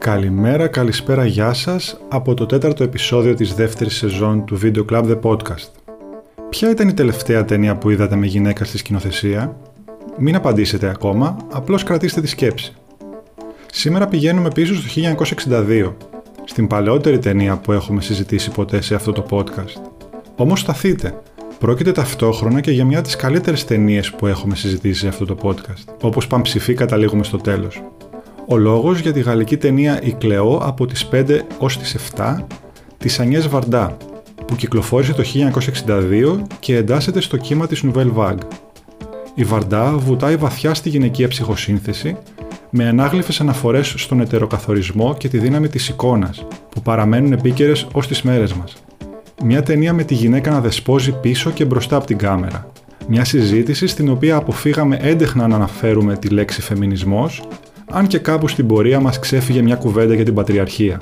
Καλημέρα, καλησπέρα, γεια σας από το τέταρτο επεισόδιο της δεύτερης σεζόν του Video Club The Podcast. Ποια ήταν η τελευταία ταινία που είδατε με γυναίκα στη σκηνοθεσία; Μην απαντήσετε ακόμα, απλώς κρατήστε τη σκέψη. Σήμερα πηγαίνουμε πίσω στο 1962, στην παλαιότερη ταινία που έχουμε συζητήσει ποτέ σε αυτό το podcast. Όμως σταθείτε, πρόκειται ταυτόχρονα και για μια από τις καλύτερες ταινίες που έχουμε συζητήσει σε αυτό το podcast, όπως πανψηφί καταλήγουμε στο τέλος. Ο λόγος για τη γαλλική ταινία «Η Κλεό» από τις 5 ως τις 7 της Ανιές Βαρντά, που κυκλοφόρησε το 1962 και εντάσσεται στο κύμα της Nouvelle Vague. Η Βαρντά βουτάει βαθιά στη γυναικεία ψυχοσύνθεση με ανάγλυφες αναφορές στον ετεροκαθορισμό και τη δύναμη της εικόνας, που παραμένουν επίκαιρες ως τις μέρες μας. Μια ταινία με τη γυναίκα να δεσπόζει πίσω και μπροστά από την κάμερα. Μια συζήτηση στην οποία αποφύγαμε έντεχνα να αναφέρουμε τη λέξη φεμινισμός, αν και κάπου στην πορεία μας ξέφυγε μια κουβέντα για την πατριαρχία.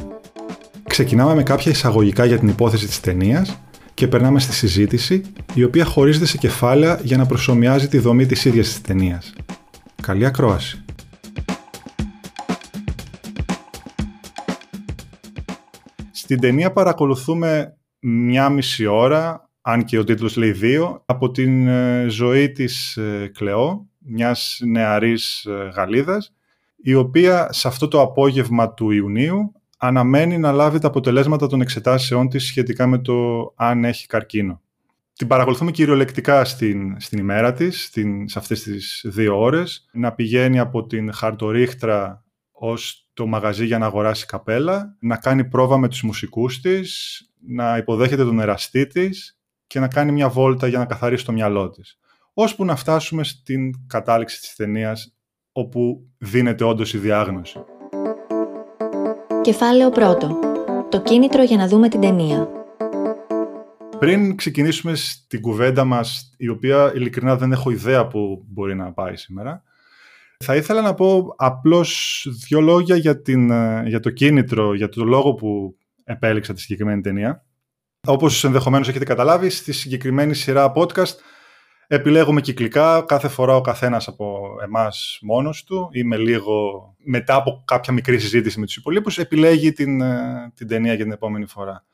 Ξεκινάμε με κάποια εισαγωγικά για την υπόθεση της ταινίας και περνάμε στη συζήτηση, η οποία χωρίζεται σε κεφάλαια για να προσωμιάζει τη δομή της ίδιας της ταινίας. Καλή ακρόαση! Στην ταινία παρακολουθούμε μια μισή ώρα, αν και ο τίτλος λέει δύο, από την ε, ζωή της ε, Κλεό, μιας νεαρής ε, Γαλλίδας, η οποία σε αυτό το απόγευμα του Ιουνίου αναμένει να λάβει τα αποτελέσματα των εξετάσεών της σχετικά με το αν έχει καρκίνο. Την παρακολουθούμε κυριολεκτικά στην, στην ημέρα της, στην, σε αυτές τις δύο ώρες, να πηγαίνει από την χαρτορίχτρα ως το μαγαζί για να αγοράσει καπέλα, να κάνει πρόβα με τους μουσικούς της, να υποδέχεται τον εραστή της και να κάνει μια βόλτα για να καθαρίσει το μυαλό της. Ώσπου να φτάσουμε στην κατάληξη της ταινίας όπου δίνεται όντως η διάγνωση. Κεφάλαιο πρώτο. Το κίνητρο για να δούμε την ταινία. Πριν ξεκινήσουμε στην κουβέντα μας, η οποία ειλικρινά δεν έχω ιδέα που μπορεί να πάει σήμερα, θα ήθελα να πω απλώς δύο λόγια για, την, ε, για το κίνητρο, για το λόγο που επέλεξα τη συγκεκριμένη ταινία. Όπως ενδεχομένως έχετε καταλάβει, στη συγκεκριμένη σειρά podcast επιλέγουμε κυκλικά κάθε φορά ο καθένας από εμάς μόνος του ή με λίγο μετά από κάποια μικρή συζήτηση με τους υπολείπους επιλέγει την, ε, την ταινία για την επόμενη φορά.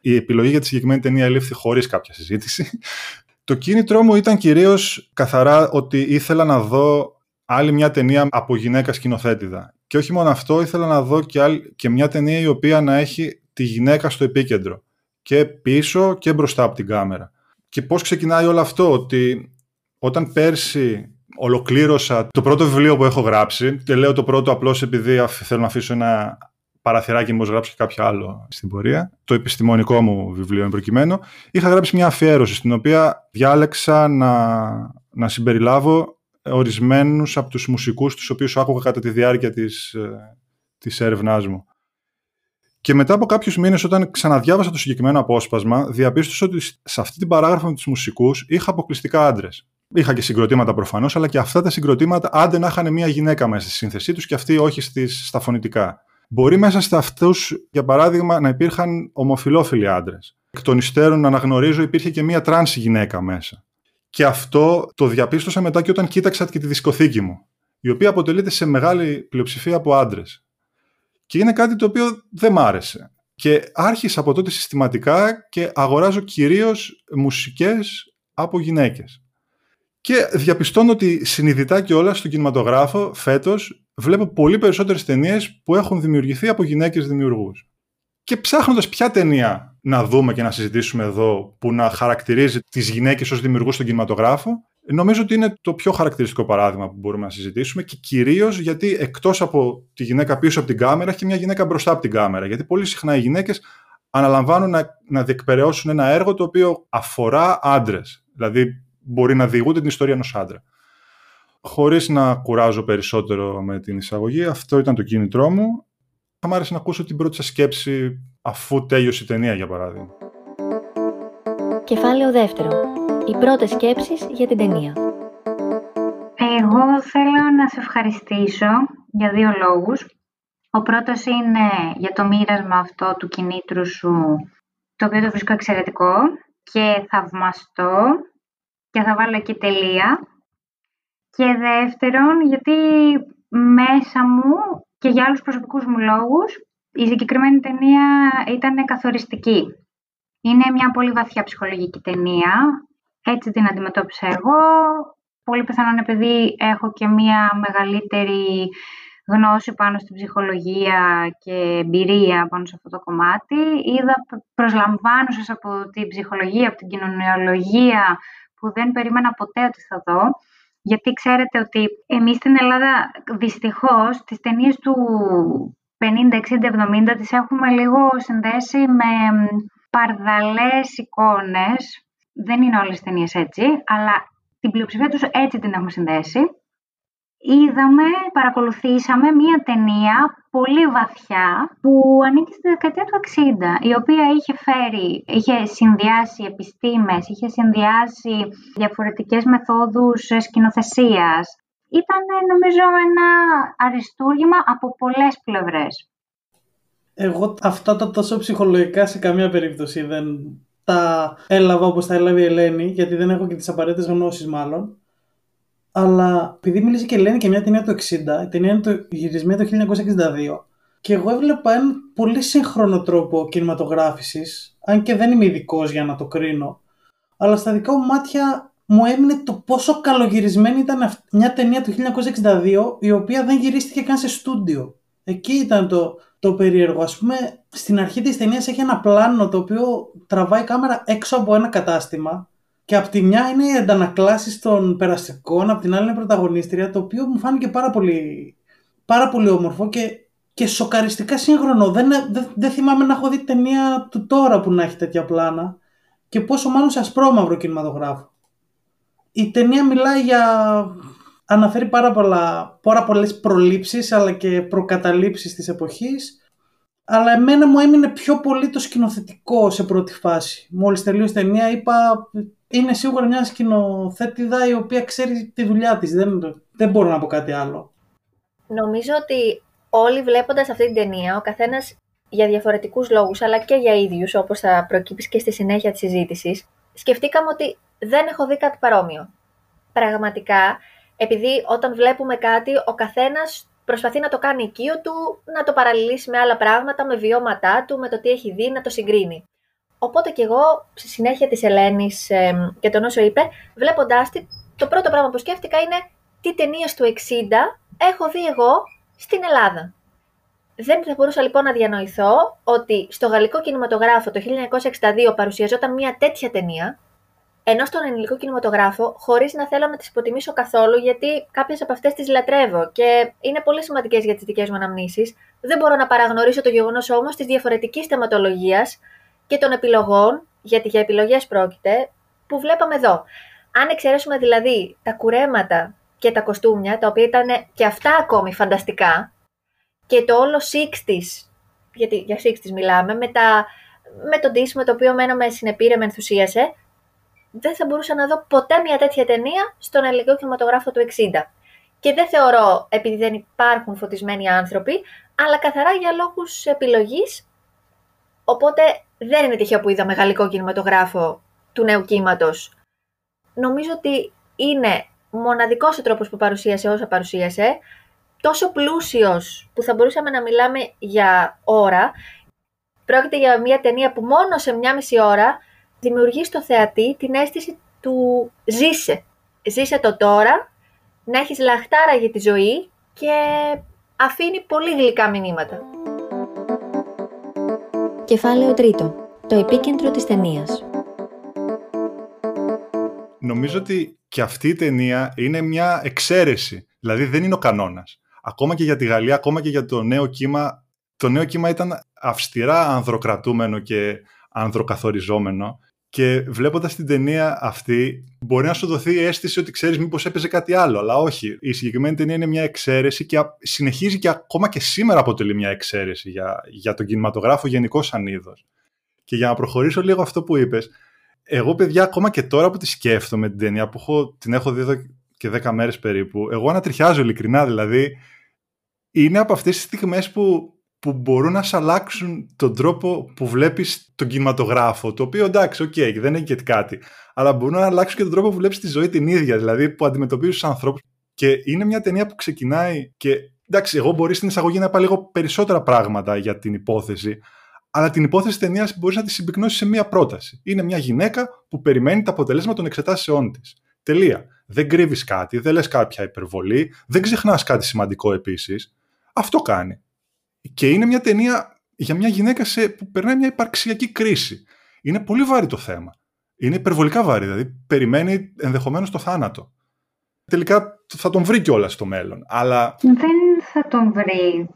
Η επιλογή για τη συγκεκριμένη ταινία ελήφθη χωρίς κάποια συζήτηση. Το κίνητρό μου ήταν κυρίως καθαρά ότι ήθελα να δω άλλη μια ταινία από γυναίκα σκηνοθέτηδα. Και όχι μόνο αυτό, ήθελα να δω και, άλλη, και μια ταινία η οποία να έχει τη γυναίκα στο επίκεντρο. Και πίσω και μπροστά από την κάμερα. Και πώς ξεκινάει όλο αυτό, ότι όταν πέρσι ολοκλήρωσα το πρώτο βιβλίο που έχω γράψει, και λέω το πρώτο απλώς επειδή θέλω να αφήσω ένα παραθυράκι μου γράψω και κάποιο άλλο στην πορεία, το επιστημονικό μου βιβλίο εν προκειμένου, είχα γράψει μια αφιέρωση στην οποία διάλεξα να, να συμπεριλάβω ορισμένους από τους μουσικούς τους οποίους άκουγα κατά τη διάρκεια της, ε, της έρευνάς μου. Και μετά από κάποιους μήνες όταν ξαναδιάβασα το συγκεκριμένο απόσπασμα, διαπίστωσα ότι σε αυτή την παράγραφο με τους μουσικούς είχα αποκλειστικά άντρες. Είχα και συγκροτήματα προφανώς, αλλά και αυτά τα συγκροτήματα άντε να είχαν μια γυναίκα μέσα στη σύνθεσή τους και αυτή όχι στις, στα φωνητικά. Μπορεί μέσα σε αυτούς, για παράδειγμα, να υπήρχαν ομοφυλόφιλοι άντρες. Εκ των υστέρων, να αναγνωρίζω, υπήρχε και μια τρανς γυναίκα μέσα. Και αυτό το διαπίστωσα μετά και όταν κοίταξα και τη δισκοθήκη μου, η οποία αποτελείται σε μεγάλη πλειοψηφία από άντρες. Και είναι κάτι το οποίο δεν μ' άρεσε. Και άρχισα από τότε συστηματικά και αγοράζω κυρίως μουσικές από γυναίκες. Και διαπιστώνω ότι συνειδητά και όλα στον κινηματογράφο φέτος βλέπω πολύ περισσότερες ταινίες που έχουν δημιουργηθεί από γυναίκες δημιουργούς. Και ψάχνοντας ποια ταινία να δούμε και να συζητήσουμε εδώ που να χαρακτηρίζει τις γυναίκες ως δημιουργούς στον κινηματογράφο, νομίζω ότι είναι το πιο χαρακτηριστικό παράδειγμα που μπορούμε να συζητήσουμε και κυρίως γιατί εκτός από τη γυναίκα πίσω από την κάμερα έχει μια γυναίκα μπροστά από την κάμερα. Γιατί πολύ συχνά οι γυναίκες αναλαμβάνουν να, να διεκπαιρεώσουν ένα έργο το οποίο αφορά άντρες. Δηλαδή μπορεί να διηγούνται την ιστορία ενός άντρα. Χωρίς να κουράζω περισσότερο με την εισαγωγή, αυτό ήταν το κίνητρό μου. Θα μ' άρεσε να ακούσω την πρώτη σας σκέψη αφού τέλειωσε η ταινία, για παράδειγμα. Κεφάλαιο δεύτερο. Οι πρώτες σκέψεις για την ταινία. Εγώ θέλω να σε ευχαριστήσω για δύο λόγους. Ο πρώτος είναι για το μοίρασμα αυτό του κινήτρου σου, το οποίο το βρίσκω εξαιρετικό και θαυμαστό και θα βάλω εκεί τελεία. Και δεύτερον, γιατί μέσα μου και για άλλους προσωπικούς μου λόγους η συγκεκριμένη ταινία ήταν καθοριστική. Είναι μια πολύ βαθιά ψυχολογική ταινία, έτσι την αντιμετώπισα εγώ. Πολύ πιθανόν επειδή έχω και μια μεγαλύτερη γνώση πάνω στην ψυχολογία και εμπειρία πάνω σε αυτό το κομμάτι. Είδα προσλαμβάνουσες από την ψυχολογία, από την κοινωνιολογία, που δεν περίμενα ποτέ ότι θα δω. Γιατί ξέρετε ότι εμείς στην Ελλάδα δυστυχώς τις ταινίες του 50, 60, 70 τις έχουμε λίγο συνδέσει με παρδαλές εικόνες. Δεν είναι όλες τις ταινίες έτσι, αλλά την πλειοψηφία τους έτσι την έχουμε συνδέσει είδαμε, παρακολουθήσαμε μία ταινία πολύ βαθιά που ανήκει στη δεκαετία του 60, η οποία είχε φέρει, είχε συνδυάσει επιστήμες, είχε συνδυάσει διαφορετικές μεθόδους σκηνοθεσίας. Ήταν νομίζω ένα αριστούργημα από πολλές πλευρές. Εγώ αυτά τα τόσο ψυχολογικά σε καμία περίπτωση δεν τα έλαβα όπως τα έλαβε η Ελένη, γιατί δεν έχω και τις απαραίτητες γνώσεις μάλλον. Αλλά επειδή μίλησε και λένε και μια ταινία του 60, η ταινία είναι το γυρισμένη το 1962 και εγώ έβλεπα έναν πολύ σύγχρονο τρόπο κινηματογράφησης, αν και δεν είμαι ειδικός για να το κρίνω, αλλά στα δικά μου μάτια μου έμεινε το πόσο καλογυρισμένη ήταν μια ταινία του 1962 η οποία δεν γυρίστηκε καν σε στούντιο. Εκεί ήταν το, το περίεργο. Ας πούμε, στην αρχή της ταινίας έχει ένα πλάνο το οποίο τραβάει κάμερα έξω από ένα κατάστημα και από τη μια είναι οι αντανακλάσεις των περαστικών, από την άλλη είναι πρωταγωνίστρια, το οποίο μου φάνηκε πάρα πολύ, πάρα πολύ όμορφο και, και σοκαριστικά σύγχρονο. Δεν, δεν, δεν θυμάμαι να έχω δει ταινία του τώρα που να έχει τέτοια πλάνα και πόσο μάλλον σε ασπρόμαυρο κινηματογράφο. Η ταινία μιλάει για... αναφέρει πάρα, πολλά, πάρα πολλές προλήψεις αλλά και προκαταλήψεις της εποχής αλλά εμένα μου έμεινε πιο πολύ το σκηνοθετικό σε πρώτη φάση. Μόλις τελείωσε ταινία είπα είναι σίγουρα μια σκηνοθέτηδα η οποία ξέρει τη δουλειά της. Δεν, δεν μπορώ να πω κάτι άλλο. Νομίζω ότι όλοι βλέποντας αυτή την ταινία, ο καθένας για διαφορετικούς λόγους, αλλά και για ίδιους, όπως θα προκύψει και στη συνέχεια της συζήτησης, σκεφτήκαμε ότι δεν έχω δει κάτι παρόμοιο. Πραγματικά, επειδή όταν βλέπουμε κάτι, ο καθένας προσπαθεί να το κάνει οικείο του, να το παραλληλήσει με άλλα πράγματα, με βιώματά του, με το τι έχει δει, να το συγκρίνει. Οπότε και εγώ, στη συνέχεια της Ελένης ε, και τον όσο είπε, βλέποντάς τη, το πρώτο πράγμα που σκέφτηκα είναι τι ταινίες του 60 έχω δει εγώ στην Ελλάδα. Δεν θα μπορούσα λοιπόν να διανοηθώ ότι στο γαλλικό κινηματογράφο το 1962 παρουσιαζόταν μια τέτοια ταινία, ενώ στον ελληνικό κινηματογράφο, χωρίς να θέλω να τις υποτιμήσω καθόλου, γιατί κάποιες από αυτές τις λατρεύω και είναι πολύ σημαντικές για τις δικές μου αναμνήσεις, δεν μπορώ να παραγνωρίσω το γεγονός όμως της διαφορετικής θεματολογίας και των επιλογών, γιατί για επιλογές πρόκειται, που βλέπαμε εδώ. Αν εξαιρέσουμε δηλαδή τα κουρέματα και τα κοστούμια, τα οποία ήταν και αυτά ακόμη φανταστικά, και το όλο 60's, γιατί για 60's μιλάμε, με, τα, με τον με το οποίο μένα με συνεπήρε, με ενθουσίασε, δεν θα μπορούσα να δω ποτέ μια τέτοια ταινία στον ελληνικό κινηματογράφο του 60. Και δεν θεωρώ επειδή δεν υπάρχουν φωτισμένοι άνθρωποι, αλλά καθαρά για λόγους επιλογής. Οπότε δεν είναι τυχαίο που είδα μεγαλικό κινηματογράφο του νέου κύματος. Νομίζω ότι είναι μοναδικός ο τρόπος που παρουσίασε όσα παρουσίασε, τόσο πλούσιος που θα μπορούσαμε να μιλάμε για ώρα. Πρόκειται για μια ταινία που μόνο σε μια μισή ώρα δημιουργείς στο θεατή την αίσθηση του ζήσε. Ζήσε το τώρα, να έχεις λαχτάρα για τη ζωή και αφήνει πολύ γλυκά μηνύματα. Κεφάλαιο τρίτο. Το επίκεντρο της ταινίας. Νομίζω ότι και αυτή η ταινία είναι μια εξαίρεση. Δηλαδή δεν είναι ο κανόνας. Ακόμα και για τη Γαλλία, ακόμα και για το νέο κύμα. Το νέο κύμα ήταν αυστηρά ανδροκρατούμενο και ανδροκαθοριζόμενο. Και βλέποντας την ταινία αυτή, μπορεί να σου δοθεί η αίσθηση ότι ξέρεις μήπως έπαιζε κάτι άλλο. Αλλά όχι. Η συγκεκριμένη ταινία είναι μια εξαίρεση και συνεχίζει και ακόμα και σήμερα αποτελεί μια εξαίρεση για, για τον κινηματογράφο γενικώς σαν είδος. Και για να προχωρήσω λίγο αυτό που είπες, εγώ παιδιά ακόμα και τώρα που τη σκέφτομαι την ταινία που έχω, την έχω δει εδώ και 10 μέρες περίπου, εγώ ανατριχιάζω ειλικρινά. Δηλαδή, είναι από αυτές τις στιγμές που που μπορούν να σε αλλάξουν τον τρόπο που βλέπεις τον κινηματογράφο, το οποίο εντάξει, ok, okay, δεν έχει και κάτι, αλλά μπορούν να αλλάξουν και τον τρόπο που βλέπεις τη ζωή την ίδια, δηλαδή που αντιμετωπίζεις τους ανθρώπους και είναι μια ταινία που ξεκινάει και εντάξει, εγώ μπορεί στην εισαγωγή να είπα λίγο περισσότερα πράγματα για την υπόθεση, αλλά την υπόθεση της ταινίας μπορείς να τη συμπυκνώσεις σε μία πρόταση. Είναι μια γυναίκα που περιμένει τα αποτελέσματα των εξετάσεών της. Τελεία. Δεν κρύβεις κάτι, δεν λες κάποια υπερβολή, δεν ξεχνάς κάτι σημαντικό επίσης. Αυτό κάνει. Και είναι μια ταινία για μια γυναίκα σε, που περνάει μια υπαρξιακή κρίση. Είναι πολύ βάρη το θέμα. Είναι υπερβολικά βάρη, δηλαδή περιμένει ενδεχομένως το θάνατο. Τελικά θα τον βρει κιόλας στο μέλλον. Αλλά... Δεν θα τον βρει.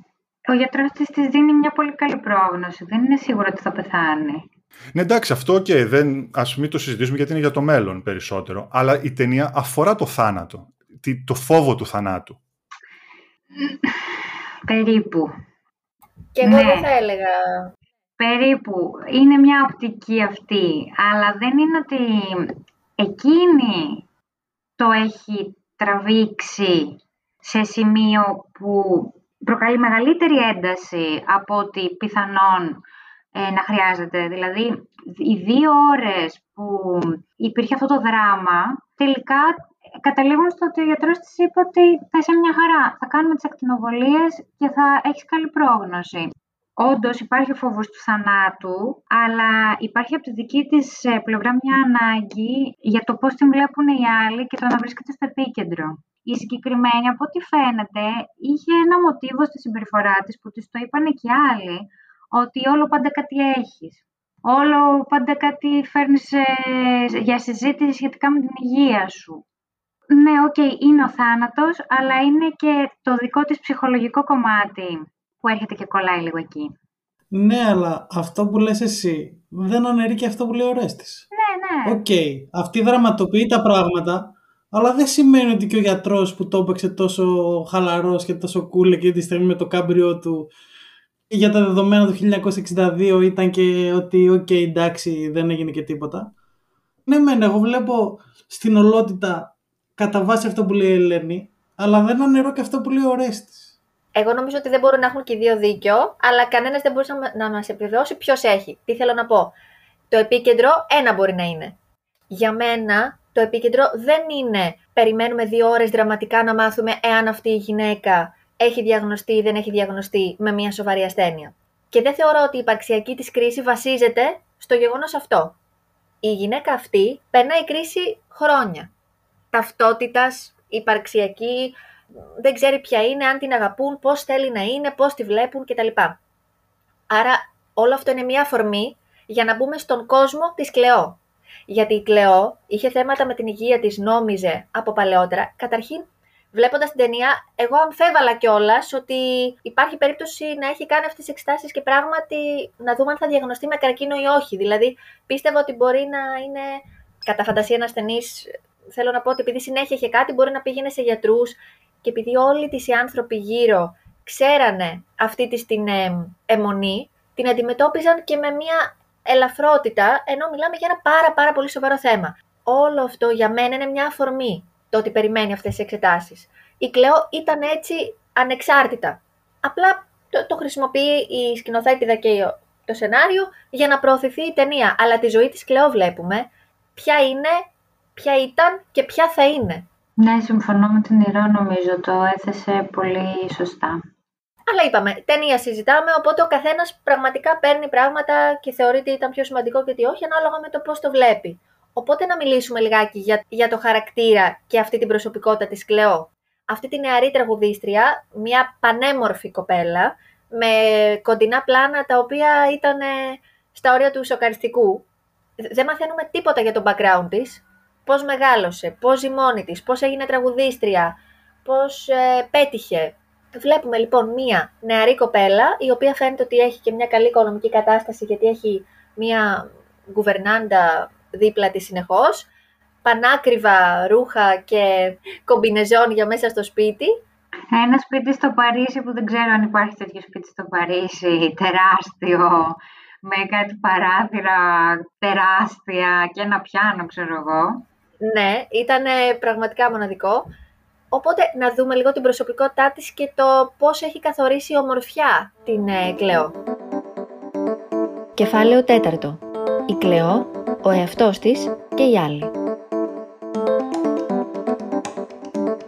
Ο γιατρός της της δίνει μια πολύ καλή πρόγνωση. Δεν είναι σίγουρο ότι θα πεθάνει. Ναι, εντάξει, αυτό και δεν. Α μην το συζητήσουμε γιατί είναι για το μέλλον περισσότερο. Αλλά η ταινία αφορά το θάνατο. Το φόβο του θανάτου. Περίπου. Και εγώ ναι. δεν θα έλεγα. Περίπου. Είναι μια οπτική αυτή. Αλλά δεν είναι ότι εκείνη το έχει τραβήξει σε σημείο που προκαλεί μεγαλύτερη ένταση από ότι πιθανόν ε, να χρειάζεται. Δηλαδή, οι δύο ώρες που υπήρχε αυτό το δράμα, τελικά καταλήγουν στο ότι ο γιατρός της είπε ότι θα είσαι μια χαρά, θα κάνουμε τις ακτινοβολίες και θα έχεις καλή πρόγνωση. Όντως υπάρχει ο φόβος του θανάτου, αλλά υπάρχει από τη δική της ε, πλευρά μια ανάγκη για το πώς την βλέπουν οι άλλοι και το να βρίσκεται στο επίκεντρο. Η συγκεκριμένη, από ό,τι φαίνεται, είχε ένα μοτίβο στη συμπεριφορά της που της το είπαν και άλλοι, ότι όλο πάντα κάτι έχεις. Όλο πάντα κάτι φέρνεις ε, για συζήτηση σχετικά με την υγεία σου. Ναι, ok, okay, είναι ο θάνατος, αλλά είναι και το δικό της ψυχολογικό κομμάτι που έρχεται και κολλάει λίγο εκεί. Ναι, αλλά αυτό που λες εσύ δεν αναιρεί και αυτό που λέει ο Ρέστης. Ναι, ναι. Ok, okay. αυτή δραματοποιεί τα πράγματα, αλλά δεν σημαίνει ότι και ο γιατρός που το έπαιξε τόσο χαλαρός και τόσο cool εκείνη τη στιγμή με το κάμπριό του για τα δεδομένα του 1962 ήταν και ότι ok okay, εντάξει δεν έγινε και τίποτα. Ναι μεν εγώ βλέπω στην ολότητα κατά βάση αυτό που λέει η Ελένη αλλά δεν ανερώ και αυτό που λέει ο Ρέστης. Εγώ νομίζω ότι δεν μπορούν να έχουν και δύο δίκιο, αλλά κανένας δεν μπορεί να μας επιβεβαιώσει ποιος έχει. Τι θέλω να πω; Το επίκεντρο ένα μπορεί να είναι. Για μένα το επίκεντρο δεν είναι περιμένουμε δύο ώρες δραματικά να μάθουμε εάν αυτή η γυναίκα έχει διαγνωστεί ή δεν έχει διαγνωστεί με μια σοβαρή ασθένεια. Και δεν θεωρώ ότι η υπαρξιακή της κρίση βασίζεται στο γεγονός αυτό. Η γυναίκα αυτή περνάει κρίση χρόνια. Ταυτότητας, υπαρξιακή, δεν ξέρει ποια είναι, αν την αγαπούν, πώς θέλει να είναι, πώς τη βλέπουν κτλ. Άρα όλο αυτό είναι μια αφορμή για να μπούμε στον κόσμο της Κλεό. Γιατί η Κλεό είχε θέματα με την υγεία της, νόμιζε από παλαιότερα. Καταρχήν βλέποντας την ταινία, εγώ αμφέβαλα κιόλας ότι υπάρχει περίπτωση να έχει κάνει αυτές τις εξετάσεις και πράγματι να δούμε αν θα διαγνωστεί με καρκίνο ή όχι. Δηλαδή, πίστευα ότι μπορεί να είναι κατά φαντασία ένας ασθενή. Θέλω να πω ότι επειδή συνέχεια είχε κάτι, μπορεί να πήγαινε σε γιατρούς και επειδή όλοι τις οι άνθρωποι γύρω ξέρανε αυτή τη την ε, αιμονή, την αντιμετώπιζαν και με μια ελαφρότητα, ενώ μιλάμε για ένα πάρα πάρα πολύ σοβαρό θέμα. Όλο αυτό για μένα είναι μια αφορμή το ότι περιμένει αυτές τις εξετάσεις. Η Κλεό ήταν έτσι ανεξάρτητα. Απλά το, το χρησιμοποιεί η σκηνοθέτηδα και το σενάριο για να προωθηθεί η ταινία. Αλλά τη ζωή της Κλεό βλέπουμε ποια είναι, ποια ήταν και ποια θα είναι. Ναι, συμφωνώ με την Ηρώ, νομίζω το έθεσε πολύ σωστά. Αλλά είπαμε, ταινία συζητάμε, οπότε ο καθένας πραγματικά παίρνει πράγματα και θεωρεί ότι ήταν πιο σημαντικό και τι όχι, ανάλογα με το πώς το βλέπει. Οπότε να μιλήσουμε λιγάκι για, για το χαρακτήρα και αυτή την προσωπικότητα της Κλεό. Αυτή τη νεαρή τραγουδίστρια, μια πανέμορφη κοπέλα, με κοντινά πλάνα τα οποία ήταν στα όρια του σοκαριστικού. Δεν μαθαίνουμε τίποτα για το background της, πώς μεγάλωσε, πώς ζει μόνη της, πώς έγινε τραγουδίστρια, πώς ε, πέτυχε. Βλέπουμε λοιπόν μία νεαρή κοπέλα, η οποία φαίνεται ότι έχει και μια καλή οικονομική κατάσταση, γιατί έχει μία γκουβερνάντα δίπλα της συνεχώς, πανάκριβα ρούχα και κομπινεζόν για μέσα στο σπίτι. Ένα σπίτι στο Παρίσι που δεν ξέρω αν υπάρχει τέτοιο σπίτι στο Παρίσι, τεράστιο, με κάτι παράθυρα τεράστια και ένα πιάνο, ξέρω εγώ. Ναι, ήταν πραγματικά μοναδικό. Οπότε να δούμε λίγο την προσωπικότητά της και το πώς έχει καθορίσει η ομορφιά την ε, Κλεό. Κεφάλαιο τέταρτο. Η Κλεό ο εαυτός της και οι άλλοι.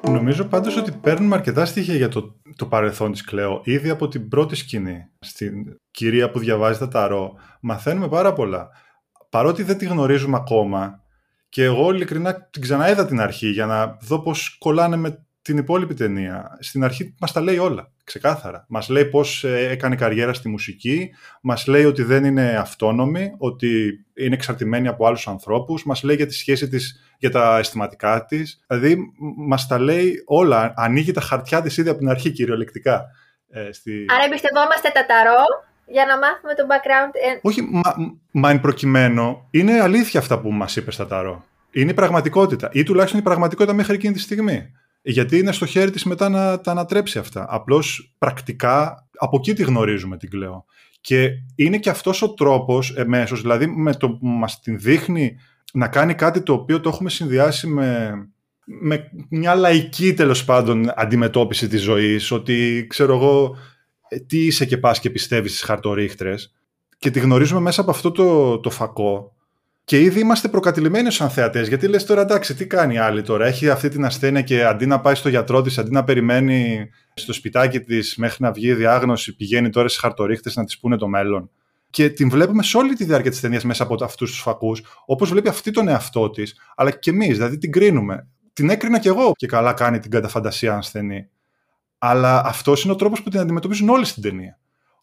Νομίζω πάντως ότι παίρνουμε αρκετά στοιχεία για το το παρελθόν της Κλέο. Ήδη από την πρώτη σκηνή, στην κυρία που διαβάζει τα ταρό, μαθαίνουμε πάρα πολλά. Παρότι δεν τη γνωρίζουμε ακόμα, και εγώ ειλικρινά την ξαναέδα την αρχή για να δω πώς κολλάνε με την υπόλοιπη ταινία. Στην αρχή μας τα λέει όλα, ξεκάθαρα. Μας λέει πώς ε, έκανε καριέρα στη μουσική, μας λέει ότι δεν είναι αυτόνομη, ότι είναι εξαρτημένη από άλλους ανθρώπους, μας λέει για τη σχέση της, για τα αισθηματικά της. Δηλαδή, μας τα λέει όλα. Ανοίγει τα χαρτιά της ήδη από την αρχή, κυριολεκτικά. Ε, στη... Άρα εμπιστευόμαστε τα ταρό για να μάθουμε το background. Ε, Όχι, μα, μα εν προκειμένου, είναι αλήθεια αυτά που μας είπε στα ταρό. Είναι η πραγματικότητα. Ή τουλάχιστον η πραγματικότητα μέχρι εκείνη τη στιγμή. Γιατί είναι στο χέρι της μετά να τα ανατρέψει αυτά. Απλώς πρακτικά από εκεί τη γνωρίζουμε την Κλέο. Και είναι και αυτός ο τρόπος εμέσως, δηλαδή με το που μας την δείχνει να κάνει κάτι το οποίο το έχουμε συνδυάσει με, με μια λαϊκή τέλος πάντων αντιμετώπιση της ζωής, ότι ξέρω εγώ ε, τι είσαι και πας και πιστεύεις στις χαρτορίχτρες και τη γνωρίζουμε μέσα από αυτό το, το φακό και ήδη είμαστε προκατηλημένοι σαν θεατέ. Γιατί λες τώρα, εντάξει, τι κάνει η άλλη τώρα; Έχει αυτή την ασθένεια και αντί να πάει στο γιατρό της, αντί να περιμένει στο σπιτάκι της μέχρι να βγει η διάγνωση, πηγαίνει τώρα στις χαρτορίχτε να της πούνε το μέλλον. Και την βλέπουμε σε όλη τη διάρκεια της ταινίας μέσα από αυτούς τους φακούς, όπως βλέπει αυτή τον εαυτό της, αλλά και εμείς. Δηλαδή την κρίνουμε. Την έκρινα κι εγώ και καλά κάνει την κατά φαντασία ασθενή. Αλλά αυτός είναι ο τρόπος που την αντιμετωπίζουν όλοι στην ταινία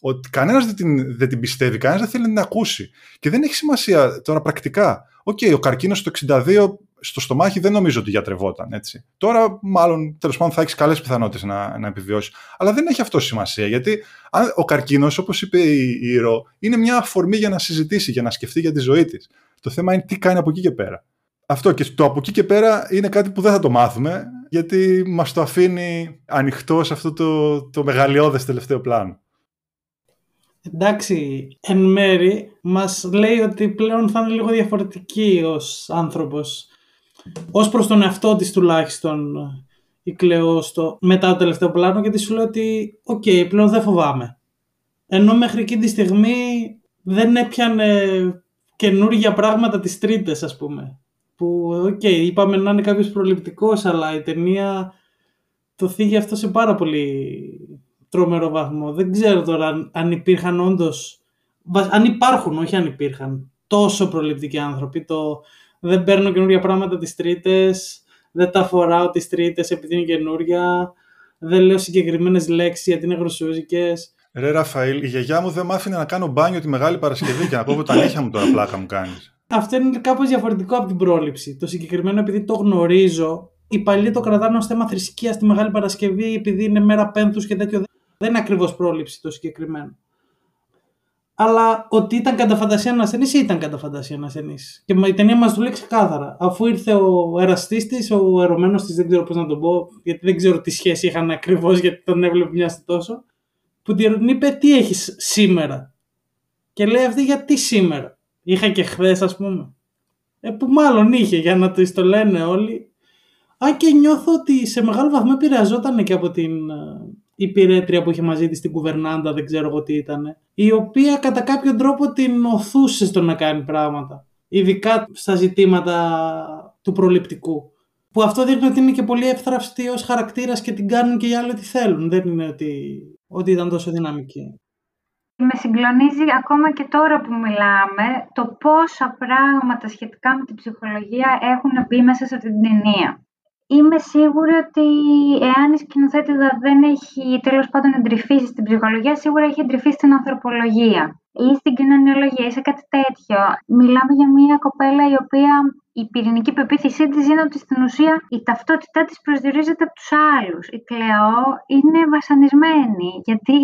ότι κανένας δεν την, δεν την πιστεύει, κανένας δεν θέλει να την ακούσει. Και δεν έχει σημασία τώρα πρακτικά. Ok, okay, ο καρκίνος το 62 στο στομάχι δεν νομίζω ότι γιατρευόταν. Έτσι. Τώρα, μάλλον, τέλος πάντων, θα έχεις καλές πιθανότητες να, να επιβιώσεις. Αλλά δεν έχει αυτό σημασία. Γιατί αν, ο καρκίνος, όπως είπε η Ρο, είναι μια αφορμή για να συζητήσει, για να σκεφτεί για τη ζωή της. Το θέμα είναι τι κάνει από εκεί και πέρα. Αυτό και το από εκεί και πέρα είναι κάτι που δεν θα το μάθουμε, γιατί μας το αφήνει ανοιχτός σε αυτό το, το μεγαλειώδες τελευταίο πλάνο εντάξει, εν μέρη μας λέει ότι πλέον θα είναι λίγο διαφορετική ως άνθρωπος. Ως προς τον εαυτό της τουλάχιστον η Κλεό στο, μετά το τελευταίο πλάνο γιατί σου λέει ότι οκ, πλέον δεν φοβάμαι. Ενώ μέχρι εκείνη τη στιγμή δεν έπιανε καινούργια πράγματα τις τρίτες ας πούμε. Που οκ, είπαμε να είναι κάποιος προληπτικός αλλά η ταινία το θίγει αυτό σε πάρα πολύ τρομερό βαθμό. Δεν ξέρω τώρα αν υπήρχαν όντως. Αν υπάρχουν, όχι αν υπήρχαν τόσο προληπτικοί άνθρωποι. Το δεν παίρνω καινούργια πράγματα τις τρίτες, δεν τα φοράω τις τρίτες επειδή είναι καινούρια, δεν λέω συγκεκριμένες λέξεις γιατί είναι γρουσούζικες. Ρε Ραφαήλ, η γιαγιά μου δεν μ' άφηνε να κάνω μπάνιο τη Μεγάλη Παρασκευή και να πω τα νύχια μου τώρα πλάκα μου κάνεις. Αυτό είναι κάπως διαφορετικό από την πρόληψη. Το συγκεκριμένο επειδή το γνωρίζω, οι παλιοί το κρατάνε ως θέμα θρησκείας στη Μεγάλη Παρασκευή επειδή είναι μέρα πέμπτους και τέτοιο. Δεν είναι ακριβώς πρόληψη το συγκεκριμένο. Αλλά ότι ήταν κατά φαντασία ένα ασθενή, ήταν κατά φαντασία ένα ασθενή. Και η ταινία μας το λέει ξεκάθαρα. Αφού ήρθε ο εραστής της, ο ερωμένος της, δεν ξέρω πώς να τον πω, γιατί δεν ξέρω τι σχέση είχαν ακριβώς, γιατί τον έβλεπε μιας τόσο. Που την είπε, Τι έχεις σήμερα; Και λέει αυτή, Γιατί σήμερα; Είχα και χθες, ας πούμε. Ε, που μάλλον είχε για να το, το λένε όλοι. Αν και νιώθω ότι σε μεγάλο βαθμό επηρεαζόταν και από την ε, η πυρέτρια που είχε μαζί της την κουβερνάντα, δεν ξέρω εγώ τι ήταν, η οποία κατά κάποιο τρόπο την οθούσε στο να κάνει πράγματα. Ειδικά στα ζητήματα του προληπτικού. Που αυτό δείχνει ότι είναι και πολύ εύθραυστη ως χαρακτήρας και την κάνουν και οι άλλοι ό,τι θέλουν. Δεν είναι ότι, ότι ήταν τόσο δυναμική. Με συγκλονίζει ακόμα και τώρα που μιλάμε το πόσα πράγματα σχετικά με την ψυχολογία έχουν μπει μέσα σε αυτή την ταινία. Είμαι σίγουρη ότι εάν η σκηνοθέτηδα δεν έχει τέλος πάντων εντρυφήσει στην ψυχολογία, σίγουρα έχει εντρυφήσει στην ανθρωπολογία ή στην κοινωνιολογία ή σε κάτι τέτοιο. Μιλάμε για μια κοπέλα η οποία η πυρηνική πεποίθησή της είναι ότι στην ουσία η ταυτότητά της προσδιορίζεται από τους άλλους. Η Κλεό είναι βασανισμένη γιατί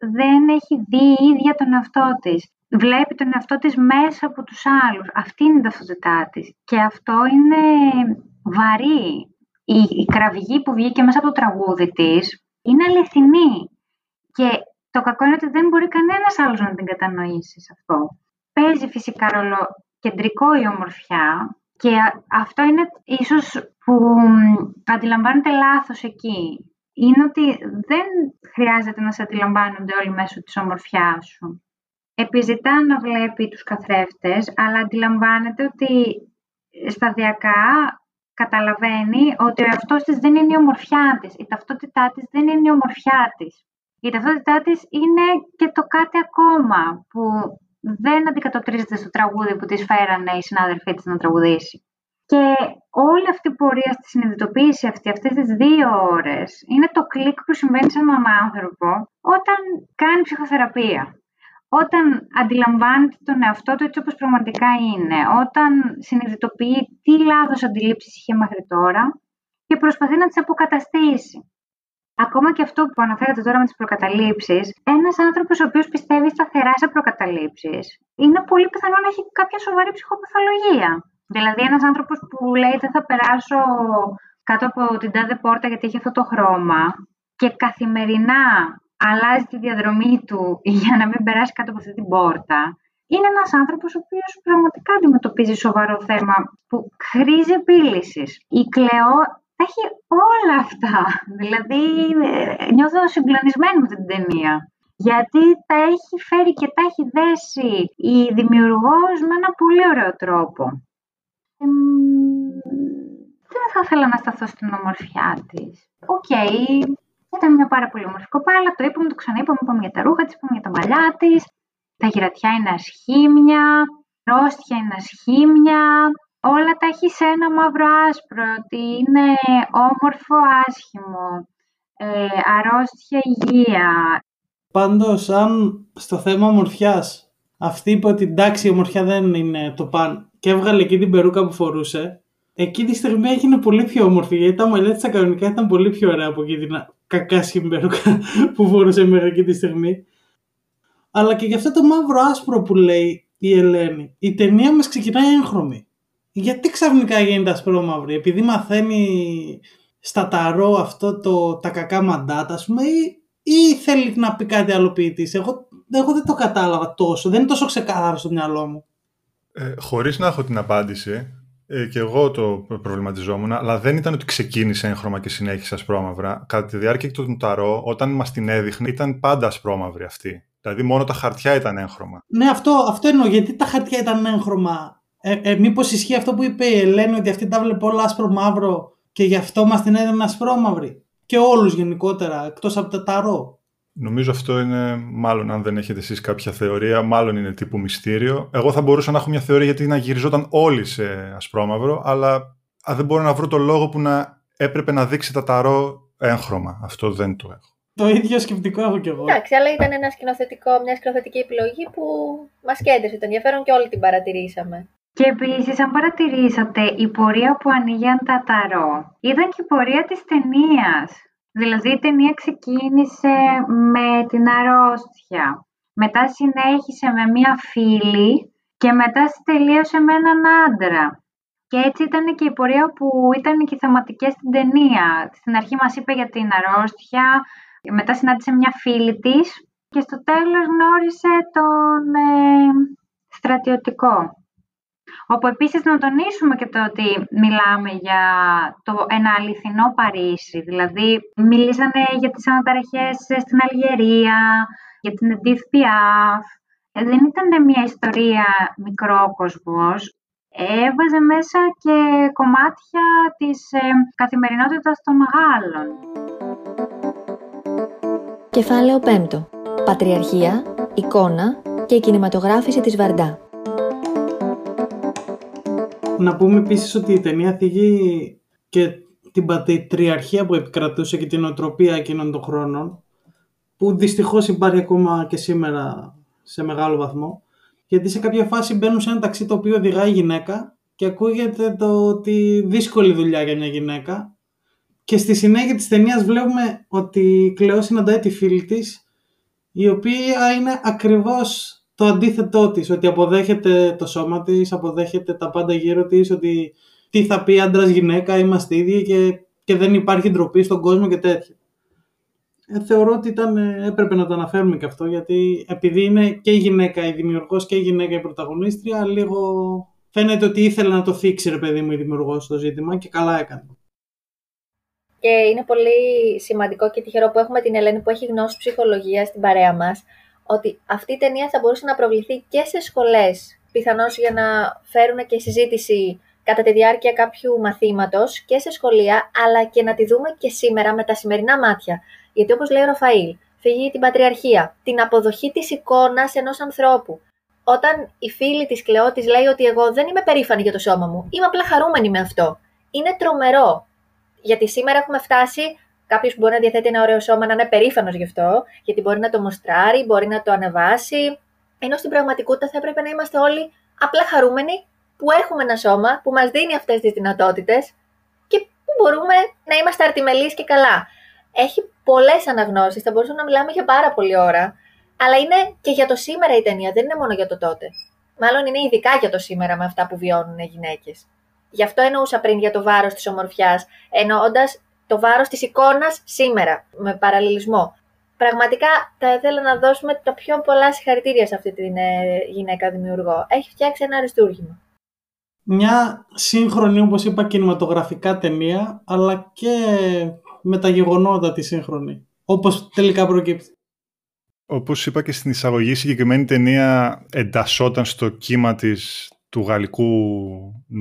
δεν έχει δει η ίδια τον εαυτό της. Βλέπει τον εαυτό της μέσα από τους άλλους. Αυτή είναι η ταυτότητά της. Και αυτό είναι βαρύ η, η κραυγή που βγήκε μέσα από το τραγούδι της είναι αληθινή. Και το κακό είναι ότι δεν μπορεί κανένας άλλος να την κατανοήσει σε αυτό. Παίζει φυσικά ρόλο κεντρικό η ομορφιά και αυτό είναι ίσως που αντιλαμβάνεται λάθος εκεί. Είναι ότι δεν χρειάζεται να σε αντιλαμβάνονται όλοι μέσω της ομορφιάς σου. Επιζητά να βλέπει τους καθρέφτες, αλλά αντιλαμβάνεται ότι σταδιακά καταλαβαίνει ότι ο εαυτός της δεν είναι η ομορφιά της. Η ταυτότητά της δεν είναι η ομορφιά της. Η ταυτότητά της είναι και το κάτι ακόμα που δεν αντικατοπτρίζεται στο τραγούδι που της φέρανε οι συνάδελφοί της να τραγουδήσει. Και όλη αυτή η πορεία στη συνειδητοποίηση αυτή, αυτές τις δύο ώρες, είναι το κλικ που συμβαίνει σε έναν άνθρωπο όταν κάνει ψυχοθεραπεία. Όταν αντιλαμβάνεται τον εαυτό του έτσι όπως πραγματικά είναι, όταν συνειδητοποιεί τι λάθος αντιλήψεις είχε μέχρι τώρα και προσπαθεί να τις αποκαταστήσει. Ακόμα και αυτό που αναφέρατε τώρα με τις προκαταλήψεις, ένας άνθρωπος ο οποίος πιστεύει σταθερά σε προκαταλήψεις, είναι πολύ πιθανό να έχει κάποια σοβαρή ψυχοπαθολογία. Δηλαδή ένας άνθρωπος που λέει δεν θα περάσω κάτω από την τάδε πόρτα γιατί έχει αυτό το χρώμα και καθημερινά αλλάζει τη διαδρομή του για να μην περάσει κάτω από αυτή την πόρτα, είναι ένας άνθρωπος ο οποίος πραγματικά αντιμετωπίζει σοβαρό θέμα που χρήζει επίλυσης. Η Κλεό έχει όλα αυτά. Δηλαδή, νιώθω συγκλονισμένη με την ταινία. Γιατί τα έχει φέρει και τα έχει δέσει η δημιουργός με ένα πολύ ωραίο τρόπο δεν θα ήθελα να σταθώ στην ομορφιά της. Οκ, ήταν μια πάρα πολύ όμορφη κοπέλα, το είπαμε, το ξαναείπαμε, είπαμε για τα ρούχα της, είπαμε για τα μαλλιά της. Τα γυρατιά είναι ασχήμια, ρόστια είναι ασχήμια, όλα τα έχεις σε ένα μαύρο άσπρο, ότι είναι όμορφο άσχημο, ε, αρρώστια υγεία. Πάντως, αν στο θέμα ομορφιάς αυτή είπε ότι εντάξει η ομορφιά δεν είναι το παν και έβγαλε εκεί την περούκα που φορούσε, εκεί τη στιγμή έγινε πολύ πιο όμορφη. Γιατί τα μαλλιά της κανονικά ήταν πολύ πιο ωραία από εκεί την κακά περούκα που φορούσε μέχρι εκεί τη στιγμή. Αλλά και για αυτό το μαύρο άσπρο που λέει η Ελένη, η ταινία μας ξεκινάει έγχρωμη. Γιατί ξαφνικά γίνεται ασπρόμαυρη, επειδή μαθαίνει στα ταρό αυτό το, τα κακά μαντάτα, ας πούμε, ή, ή θέλει να πει κάτι άλλο ποιητής. Εγώ, εγώ δεν το κατάλαβα τόσο, δεν είναι τόσο ξεκάθαρο στο μυαλό μου. Ε, χωρίς να έχω την απάντηση, ε, και εγώ το προβληματιζόμουν, αλλά δεν ήταν ότι ξεκίνησε έγχρωμα και συνέχισε ασπρόμαυρα. Κατά τη διάρκεια του Ταρό, όταν μας την έδειχνε, ήταν πάντα ασπρόμαυρη αυτή. Δηλαδή, μόνο τα χαρτιά ήταν έγχρωμα. Ναι, αυτό, αυτό εννοώ. Γιατί τα χαρτιά ήταν έγχρωμα; Ε, ε, Μήπως ισχύει αυτό που είπε η Ελένη, ότι αυτή τα βλέπει όλα άσπρο-μαύρο και γι' αυτό μας την έδινε ασπρόμαυρη; Και όλους γενικότερα, εκτός από τα ταρό. Νομίζω αυτό είναι, μάλλον αν δεν έχετε εσείς κάποια θεωρία, μάλλον είναι τύπου μυστήριο. Εγώ θα μπορούσα να έχω μια θεωρία γιατί να γυριζόταν όλοι σε ασπρόμαυρο, αλλά δεν μπορώ να βρω το λόγο που να έπρεπε να δείξει τα ταρό έγχρωμα. Αυτό δεν το έχω. Το ίδιο σκεπτικό έχω κι εγώ. Εντάξει, αλλά ήταν ένα σκηνοθετικό, μια σκηνοθετική επιλογή που μας κέντρισε το ενδιαφέρον και όλοι την παρατηρήσαμε. Και επίσης, αν παρατηρήσατε, η πορεία που ανοίγαν τα ταρό ήταν και η πορεία της ταινίας. Δηλαδή η ταινία ξεκίνησε με την αρρώστια, μετά συνέχισε με μία φίλη και μετά τελείωσε με έναν άντρα. Και έτσι ήταν και η πορεία που ήταν και οι θεματικές στην ταινία. Στην αρχή μας είπε για την αρρώστια, μετά συνάντησε μια φίλη της και στο τέλος γνώρισε τον ε, στρατιωτικό. Όπου επίσης να τονίσουμε και το ότι μιλάμε για το ένα αληθινό Παρίσι. Δηλαδή, μιλήσανε για τις αναταραχές στην Αλγερία, για την Edith Piaf. Ε, δεν ήταν μια ιστορία μικρό κόσμος. Έβαζε μέσα και κομμάτια της ε, καθημερινότητας των Γάλλων. Κεφάλαιο 5. Πατριαρχία, εικόνα και η κινηματογράφηση της Βαρντά. Να πούμε επίσης ότι η ταινία θίγει και την πατριαρχία που επικρατούσε και την οτροπία εκείνων των χρόνων που δυστυχώς υπάρχει ακόμα και σήμερα σε μεγάλο βαθμό. Γιατί σε κάποια φάση μπαίνουν σε ένα ταξί το οποίο οδηγάει γυναίκα και ακούγεται το ότι δύσκολη δουλειά για μια γυναίκα. Και στη συνέχεια της ταινίας βλέπουμε ότι η Κλεό συναντάει τη φίλη της η οποία είναι ακριβώς το αντίθετό της, ότι αποδέχεται το σώμα της, αποδέχεται τα πάντα γύρω της, ότι τι θα πει άντρας γυναίκα, είμαστε ίδιοι και, και δεν υπάρχει ντροπή στον κόσμο και τέτοια. Ε, θεωρώ ότι ήταν, ε, έπρεπε να το αναφέρουμε και αυτό, γιατί επειδή είναι και η γυναίκα η δημιουργός και η γυναίκα η πρωταγωνίστρια, λίγο φαίνεται ότι ήθελε να το θίξει ρε παιδί μου η δημιουργός στο ζήτημα και καλά έκανε. Και είναι πολύ σημαντικό και τυχερό που έχουμε την Ελένη που έχει γνώση ψυχολογίας στην παρέα μας, ότι αυτή η ταινία θα μπορούσε να προβληθεί και σε σχολές, πιθανώς για να φέρουν και συζήτηση κατά τη διάρκεια κάποιου μαθήματος και σε σχολεία, αλλά και να τη δούμε και σήμερα με τα σημερινά μάτια. Γιατί όπως λέει ο Ραφαήλ, φύγει την πατριαρχία, την αποδοχή της εικόνας ενός ανθρώπου. Όταν η φίλη της Κλεώτης λέει ότι εγώ δεν είμαι περήφανη για το σώμα μου, είμαι απλά χαρούμενη με αυτό. Είναι τρομερό. Γιατί σήμερα έχουμε φτάσει κάποιος που μπορεί να διαθέτει ένα ωραίο σώμα να είναι περήφανος γι' αυτό, γιατί μπορεί να το μοστράρει, μπορεί να το ανεβάσει. Ενώ στην πραγματικότητα θα έπρεπε να είμαστε όλοι απλά χαρούμενοι που έχουμε ένα σώμα που μας δίνει αυτές τις δυνατότητες και που μπορούμε να είμαστε αρτιμελείς και καλά. Έχει πολλές αναγνώσεις, θα μπορούσαμε να μιλάμε για πάρα πολλή ώρα, αλλά είναι και για το σήμερα η ταινία, δεν είναι μόνο για το τότε. Μάλλον είναι ειδικά για το σήμερα με αυτά που βιώνουν οι γυναίκες. Γι' αυτό εννοούσα πριν για το βάρος της ομορφιάς, εννοώντας το βάρος της εικόνας σήμερα, με παραλληλισμό. Πραγματικά θα ήθελα να δώσουμε τα πιο πολλά συγχαρητήρια σε αυτή την ε, γυναίκα δημιουργό. Έχει φτιάξει ένα αριστούργημα. Μια σύγχρονη, όπως είπα, κινηματογραφικά ταινία, αλλά και με τα γεγονότα τη σύγχρονη, όπως τελικά προκύπτει. Όπως είπα και στην εισαγωγή, η συγκεκριμένη ταινία εντασσόταν στο κύμα της του γαλλικού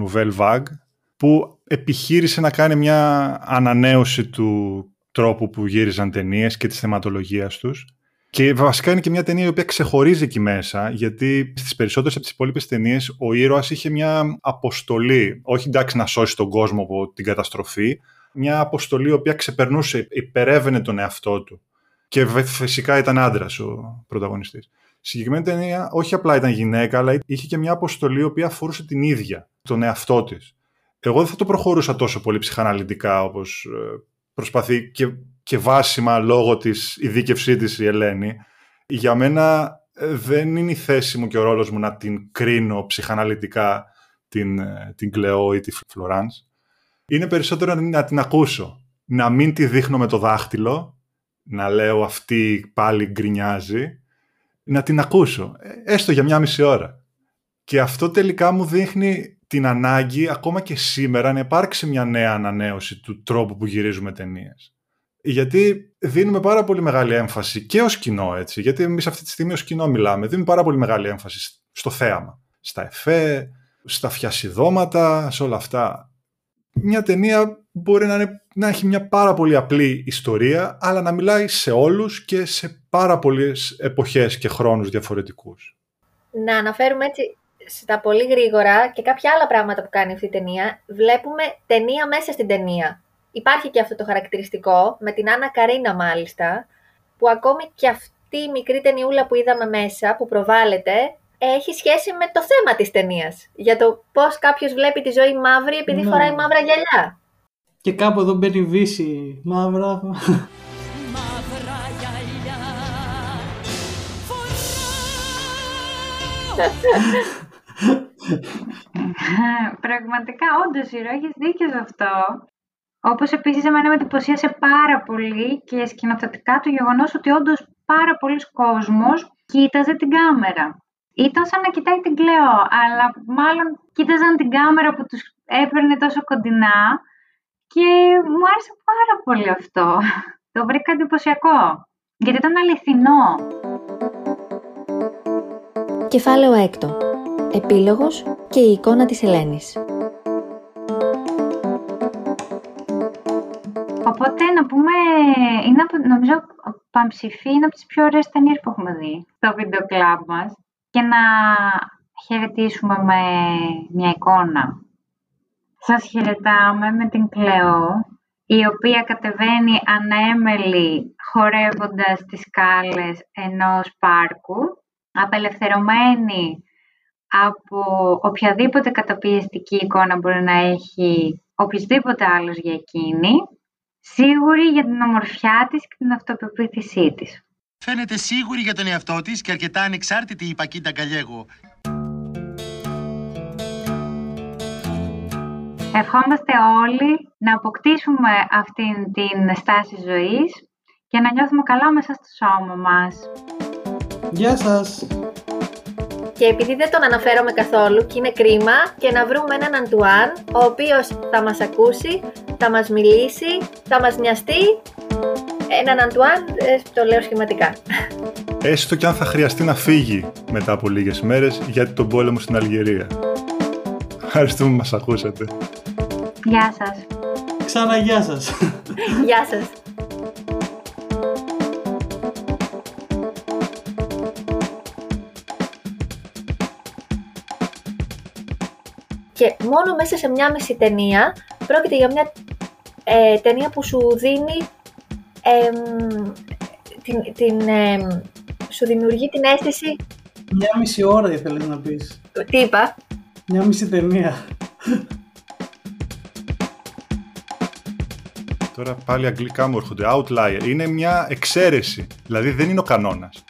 Nouvelle Vague, που επιχείρησε να κάνει μια ανανέωση του τρόπου που γύριζαν ταινίες και της θεματολογίας τους. Και βασικά είναι και μια ταινία η οποία ξεχωρίζει εκεί μέσα, γιατί στις περισσότερες από τις υπόλοιπες ταινίες ο ήρωας είχε μια αποστολή, όχι εντάξει να σώσει τον κόσμο από την καταστροφή, μια αποστολή η οποία ξεπερνούσε, υπερεύαινε τον εαυτό του. Και φυσικά ήταν άντρας ο πρωταγωνιστής. Συγκεκριμένη ταινία όχι απλά ήταν γυναίκα, αλλά είχε και μια αποστολή η οποία αφορούσε την ίδια, τον εαυτό της εγώ δεν θα το προχωρούσα τόσο πολύ ψυχαναλυτικά όπως ε, προσπαθεί και, και βάσιμα λόγω της ειδίκευσή της η Ελένη. Για μένα ε, δεν είναι η θέση μου και ο ρόλος μου να την κρίνω ψυχαναλυτικά την, ε, την Κλεό ή τη Φλωράνς. Είναι περισσότερο να την ακούσω. Να μην τη δείχνω με το δάχτυλο, να λέω αυτή πάλι γκρινιάζει, να την ακούσω, έστω για μια μισή ώρα. Και αυτό τελικά μου δείχνει την ανάγκη ακόμα και σήμερα να υπάρξει μια νέα ανανέωση του τρόπου που γυρίζουμε ταινίες. Γιατί δίνουμε πάρα πολύ μεγάλη έμφαση και ως κοινό, έτσι, γιατί εμείς αυτή τη στιγμή ως κοινό μιλάμε, δίνουμε πάρα πολύ μεγάλη έμφαση στο θέαμα, στα εφέ, στα φιασιδώματα, σε όλα αυτά. Μια ταινία μπορεί να, είναι, να έχει μια πάρα πολύ απλή ιστορία, αλλά να μιλάει σε όλους και σε πάρα πολλές εποχές και χρόνους διαφορετικούς. Να αναφέρουμε έτσι στα πολύ γρήγορα και κάποια άλλα πράγματα που κάνει αυτή η ταινία, βλέπουμε ταινία μέσα στην ταινία. Υπάρχει και αυτό το χαρακτηριστικό, με την Άννα Καρίνα μάλιστα, που ακόμη και αυτή η μικρή ταινιούλα που είδαμε μέσα, που προβάλλεται, έχει σχέση με το θέμα της ταινίας. Για το πώς κάποιος βλέπει τη ζωή μαύρη επειδή ναι. φοράει μαύρα γυαλιά. Και κάπου εδώ μπαίνει βύση μαύρα. Πραγματικά, όντως, η έχεις δίκιο σε αυτό. Όπως επίσης, εμένα με εντυπωσίασε πάρα πολύ και σκηνοθετικά το γεγονός ότι όντως πάρα πολλοί κόσμος κοίταζε την κάμερα. Ήταν σαν να κοιτάει την Κλέο, αλλά μάλλον κοίταζαν την κάμερα που τους έπαιρνε τόσο κοντινά και μου άρεσε πάρα πολύ αυτό. Το βρήκα εντυπωσιακό, γιατί ήταν αληθινό. Κεφάλαιο έκτο. Επίλογος και η εικόνα της Ελένης. Οπότε να πούμε, είναι, νομίζω Παμψηφί είναι από τις πιο ωραίες ταινίες που έχουμε δει στο βίντεο κλαμπ μας και να χαιρετήσουμε με μια εικόνα. Σας χαιρετάμε με την Κλεό, η οποία κατεβαίνει ανέμελη χορεύοντας τις σκάλες ενός πάρκου, απελευθερωμένη από οποιαδήποτε καταπιεστική εικόνα μπορεί να έχει οποιοδήποτε άλλος για εκείνη, σίγουρη για την ομορφιά της και την αυτοπεποίθησή της. Φαίνεται σίγουρη για τον εαυτό της και αρκετά ανεξάρτητη η Πακίτα Καλιέγο. Ευχόμαστε όλοι να αποκτήσουμε αυτήν την στάση ζωής και να νιώθουμε καλά μέσα στο σώμα μας. Γεια σας! Και επειδή δεν τον αναφέρομαι καθόλου και είναι κρίμα και να βρούμε έναν Αντουάν ο οποίος θα μας ακούσει, θα μας μιλήσει, θα μας νοιαστεί. Έναν Αντουάν, ε, το λέω σχηματικά. Έστω και αν θα χρειαστεί να φύγει μετά από λίγες μέρες για τον πόλεμο στην Αλγερία. Ευχαριστούμε που μας ακούσατε. Γεια σας. Ξανά γεια σας. Γεια σας. Και μόνο μέσα σε μια μισή ταινία πρόκειται για μια ε, ταινία που σου δίνει εμ, την, την, εμ, σου δημιουργεί την αίσθηση Μια μισή ώρα ήθελες να πεις. τι είπα; Μια μισή ταινία. Τώρα πάλι αγγλικά μου έρχονται. Outlier. Είναι μια εξαίρεση. Δηλαδή δεν είναι ο κανόνας.